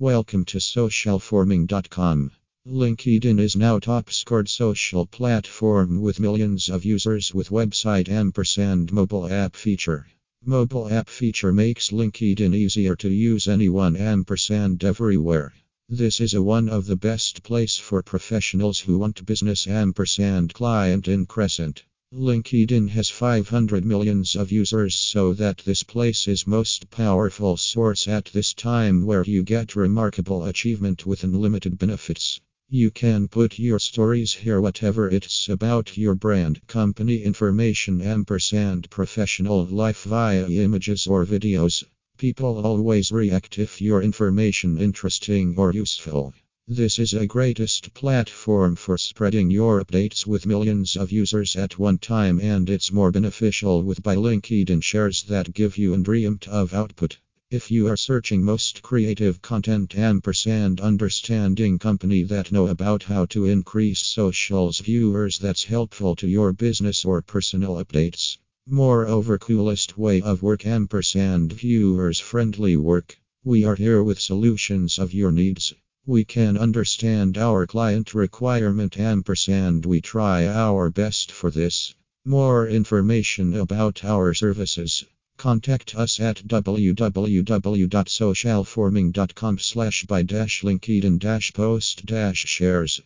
Welcome to socialforming.com. LinkedIn is now top scored social platform with millions of users with website ampersand mobile app feature. Mobile app feature makes LinkedIn easier to use anyone ampersand everywhere. This is a one of the best place for professionals who want business ampersand client in Crescent. LinkedIn has 500 millions of users so that this place is most powerful source at this time where you get remarkable achievement with unlimited benefits. You can put your stories here whatever it's about your brand, company information ampersand professional life via images or videos. People always react if your information interesting or useful. This is a greatest platform for spreading your updates with millions of users at one time and it's more beneficial with buy LinkedIn shares that give you dreamt of output. If you are searching most creative content ampersand understanding company that know about how to increase socials viewers that's helpful to your business or personal updates. Moreover coolest way of work ampersand viewers friendly work. We are here with solutions of your needs. We can understand our client requirement ampersand we try our best for this. More information about our services. Contact us at www.socialforming.com slash buy dash LinkedIn dash post dash shares.